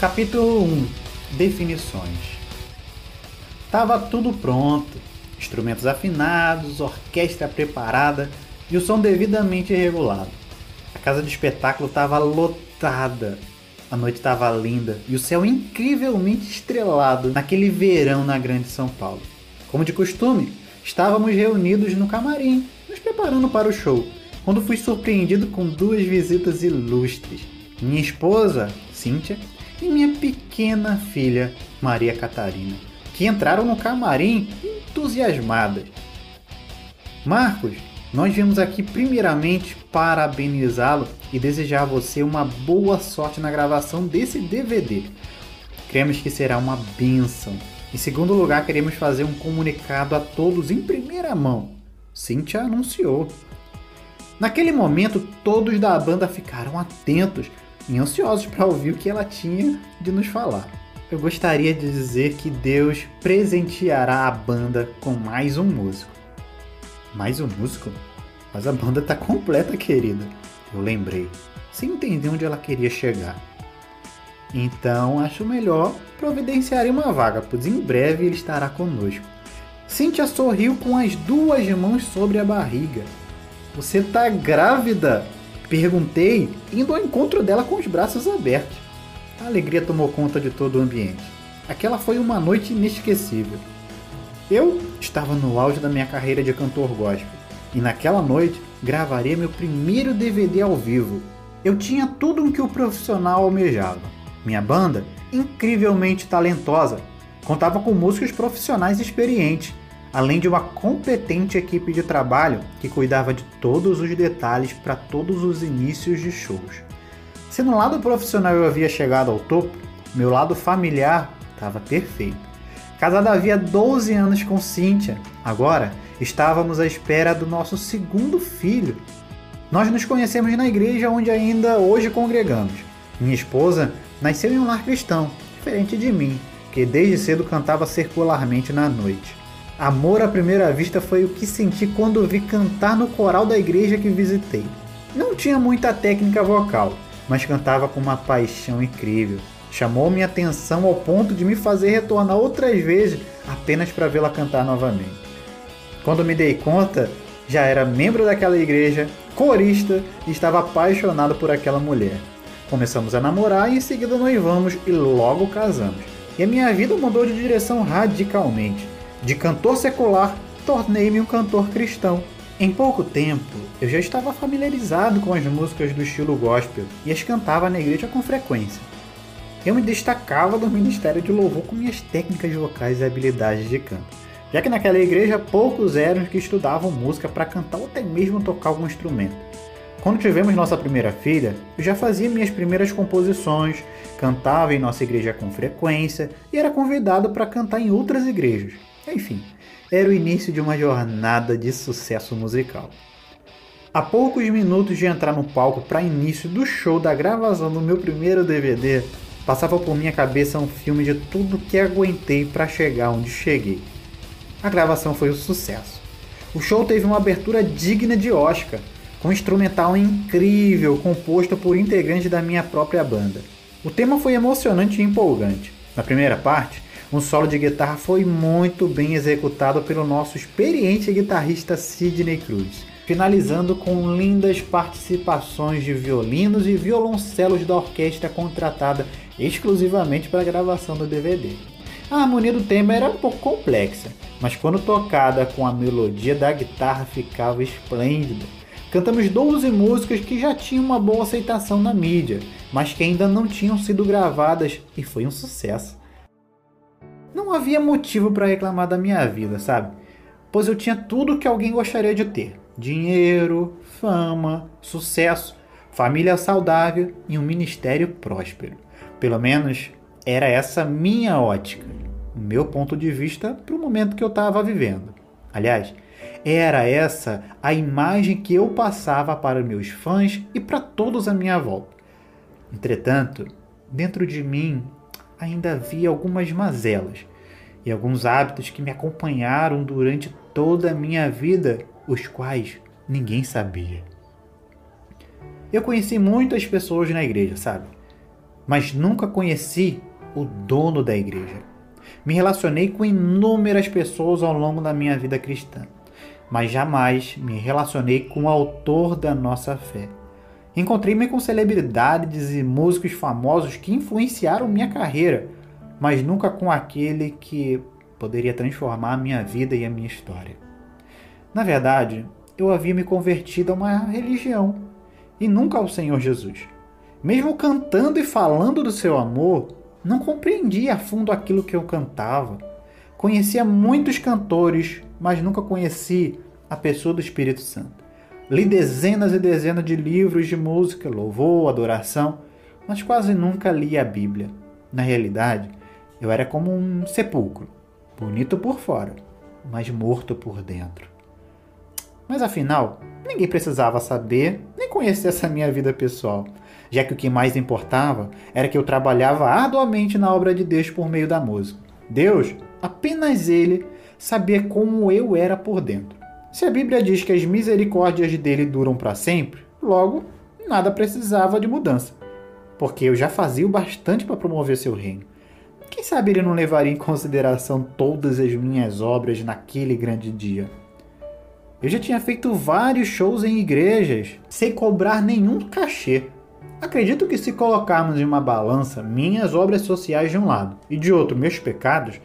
Capítulo 1 Definições Tava tudo pronto, instrumentos afinados, orquestra preparada e o som devidamente regulado. A casa de espetáculo estava lotada, a noite estava linda e o céu incrivelmente estrelado naquele verão na Grande São Paulo. Como de costume, estávamos reunidos no camarim, nos preparando para o show, quando fui surpreendido com duas visitas ilustres. Minha esposa, Cíntia, e minha pequena filha, Maria Catarina, que entraram no camarim entusiasmadas. Marcos, nós viemos aqui primeiramente parabenizá-lo e desejar a você uma boa sorte na gravação desse DVD. Cremos que será uma bênção. Em segundo lugar, queremos fazer um comunicado a todos em primeira mão. Cynthia anunciou. Naquele momento, todos da banda ficaram atentos e ansiosos para ouvir o que ela tinha de nos falar. Eu gostaria de dizer que Deus presenteará a banda com mais um músico. Mais um músico? Mas a banda tá completa, querida. Eu lembrei, sem entender onde ela queria chegar. Então acho melhor providenciar uma vaga, pois em breve ele estará conosco. Cynthia sorriu com as duas mãos sobre a barriga. Você tá grávida? Perguntei, indo ao encontro dela com os braços abertos. A alegria tomou conta de todo o ambiente. Aquela foi uma noite inesquecível. Eu estava no auge da minha carreira de cantor gospel e naquela noite gravaria meu primeiro DVD ao vivo. Eu tinha tudo o que o profissional almejava. Minha banda, incrivelmente talentosa, contava com músicos profissionais experientes, além de uma competente equipe de trabalho que cuidava de todos os detalhes para todos os inícios de shows. Se no lado profissional eu havia chegado ao topo, meu lado familiar estava perfeito. Casada havia 12 anos com Cíntia. Agora estávamos à espera do nosso segundo filho. Nós nos conhecemos na igreja onde ainda hoje congregamos. Minha esposa nasceu em um lar cristão, diferente de mim, que desde cedo cantava circularmente na noite. Amor à primeira vista foi o que senti quando vi cantar no coral da igreja que visitei. Não tinha muita técnica vocal, mas cantava com uma paixão incrível chamou minha atenção ao ponto de me fazer retornar outras vezes apenas para vê-la cantar novamente. Quando me dei conta, já era membro daquela igreja, corista e estava apaixonado por aquela mulher. Começamos a namorar e em seguida noivamos e logo casamos. E a minha vida mudou de direção radicalmente. De cantor secular, tornei-me um cantor cristão. Em pouco tempo, eu já estava familiarizado com as músicas do estilo gospel e as cantava na igreja com frequência eu me destacava no ministério de louvor com minhas técnicas vocais e habilidades de canto, já que naquela igreja poucos eram os que estudavam música para cantar ou até mesmo tocar algum instrumento. Quando tivemos nossa primeira filha, eu já fazia minhas primeiras composições, cantava em nossa igreja com frequência e era convidado para cantar em outras igrejas. Enfim, era o início de uma jornada de sucesso musical. A poucos minutos de entrar no palco para início do show da gravação do meu primeiro DVD, Passava por minha cabeça um filme de tudo que aguentei para chegar onde cheguei. A gravação foi um sucesso. O show teve uma abertura digna de Oscar, com um instrumental incrível composto por integrantes da minha própria banda. O tema foi emocionante e empolgante. Na primeira parte, um solo de guitarra foi muito bem executado pelo nosso experiente guitarrista Sidney Cruz finalizando com lindas participações de violinos e violoncelos da orquestra contratada exclusivamente para a gravação do DVD. A harmonia do tema era um pouco complexa, mas quando tocada com a melodia da guitarra ficava esplêndida. Cantamos 12 músicas que já tinham uma boa aceitação na mídia, mas que ainda não tinham sido gravadas e foi um sucesso. Não havia motivo para reclamar da minha vida, sabe? Pois eu tinha tudo que alguém gostaria de ter dinheiro, fama, sucesso, família saudável e um ministério próspero. Pelo menos era essa minha ótica, o meu ponto de vista para o momento que eu estava vivendo. Aliás, era essa a imagem que eu passava para meus fãs e para todos à minha volta. Entretanto, dentro de mim ainda havia algumas mazelas e alguns hábitos que me acompanharam durante toda a minha vida os quais ninguém sabia. Eu conheci muitas pessoas na igreja, sabe? mas nunca conheci o dono da igreja. Me relacionei com inúmeras pessoas ao longo da minha vida cristã, mas jamais me relacionei com o autor da nossa fé. Encontrei-me com celebridades e músicos famosos que influenciaram minha carreira, mas nunca com aquele que poderia transformar a minha vida e a minha história. Na verdade, eu havia me convertido a uma religião e nunca ao Senhor Jesus. Mesmo cantando e falando do seu amor, não compreendia a fundo aquilo que eu cantava. Conhecia muitos cantores, mas nunca conheci a pessoa do Espírito Santo. Li dezenas e dezenas de livros de música, louvor, adoração, mas quase nunca li a Bíblia. Na realidade, eu era como um sepulcro, bonito por fora, mas morto por dentro. Mas afinal, ninguém precisava saber nem conhecer essa minha vida pessoal, já que o que mais importava era que eu trabalhava arduamente na obra de Deus por meio da música. Deus, apenas Ele, sabia como eu era por dentro. Se a Bíblia diz que as misericórdias dele duram para sempre, logo, nada precisava de mudança, porque eu já fazia o bastante para promover seu reino. Sabe ele não levaria em consideração todas as minhas obras naquele grande dia? Eu já tinha feito vários shows em igrejas, sem cobrar nenhum cachê. Acredito que se colocarmos em uma balança minhas obras sociais de um lado e de outro meus pecados,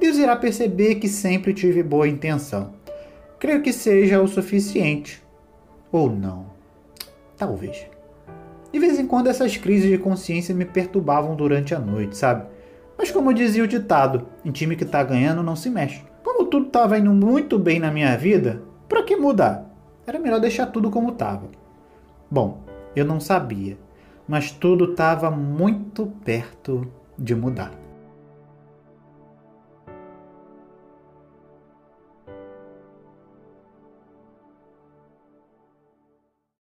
Deus irá perceber que sempre tive boa intenção. Creio que seja o suficiente. Ou não. Talvez. De vez em quando essas crises de consciência me perturbavam durante a noite, sabe? Mas como dizia o ditado, em time que tá ganhando não se mexe. Como tudo estava indo muito bem na minha vida, para que mudar? Era melhor deixar tudo como estava. Bom, eu não sabia, mas tudo estava muito perto de mudar.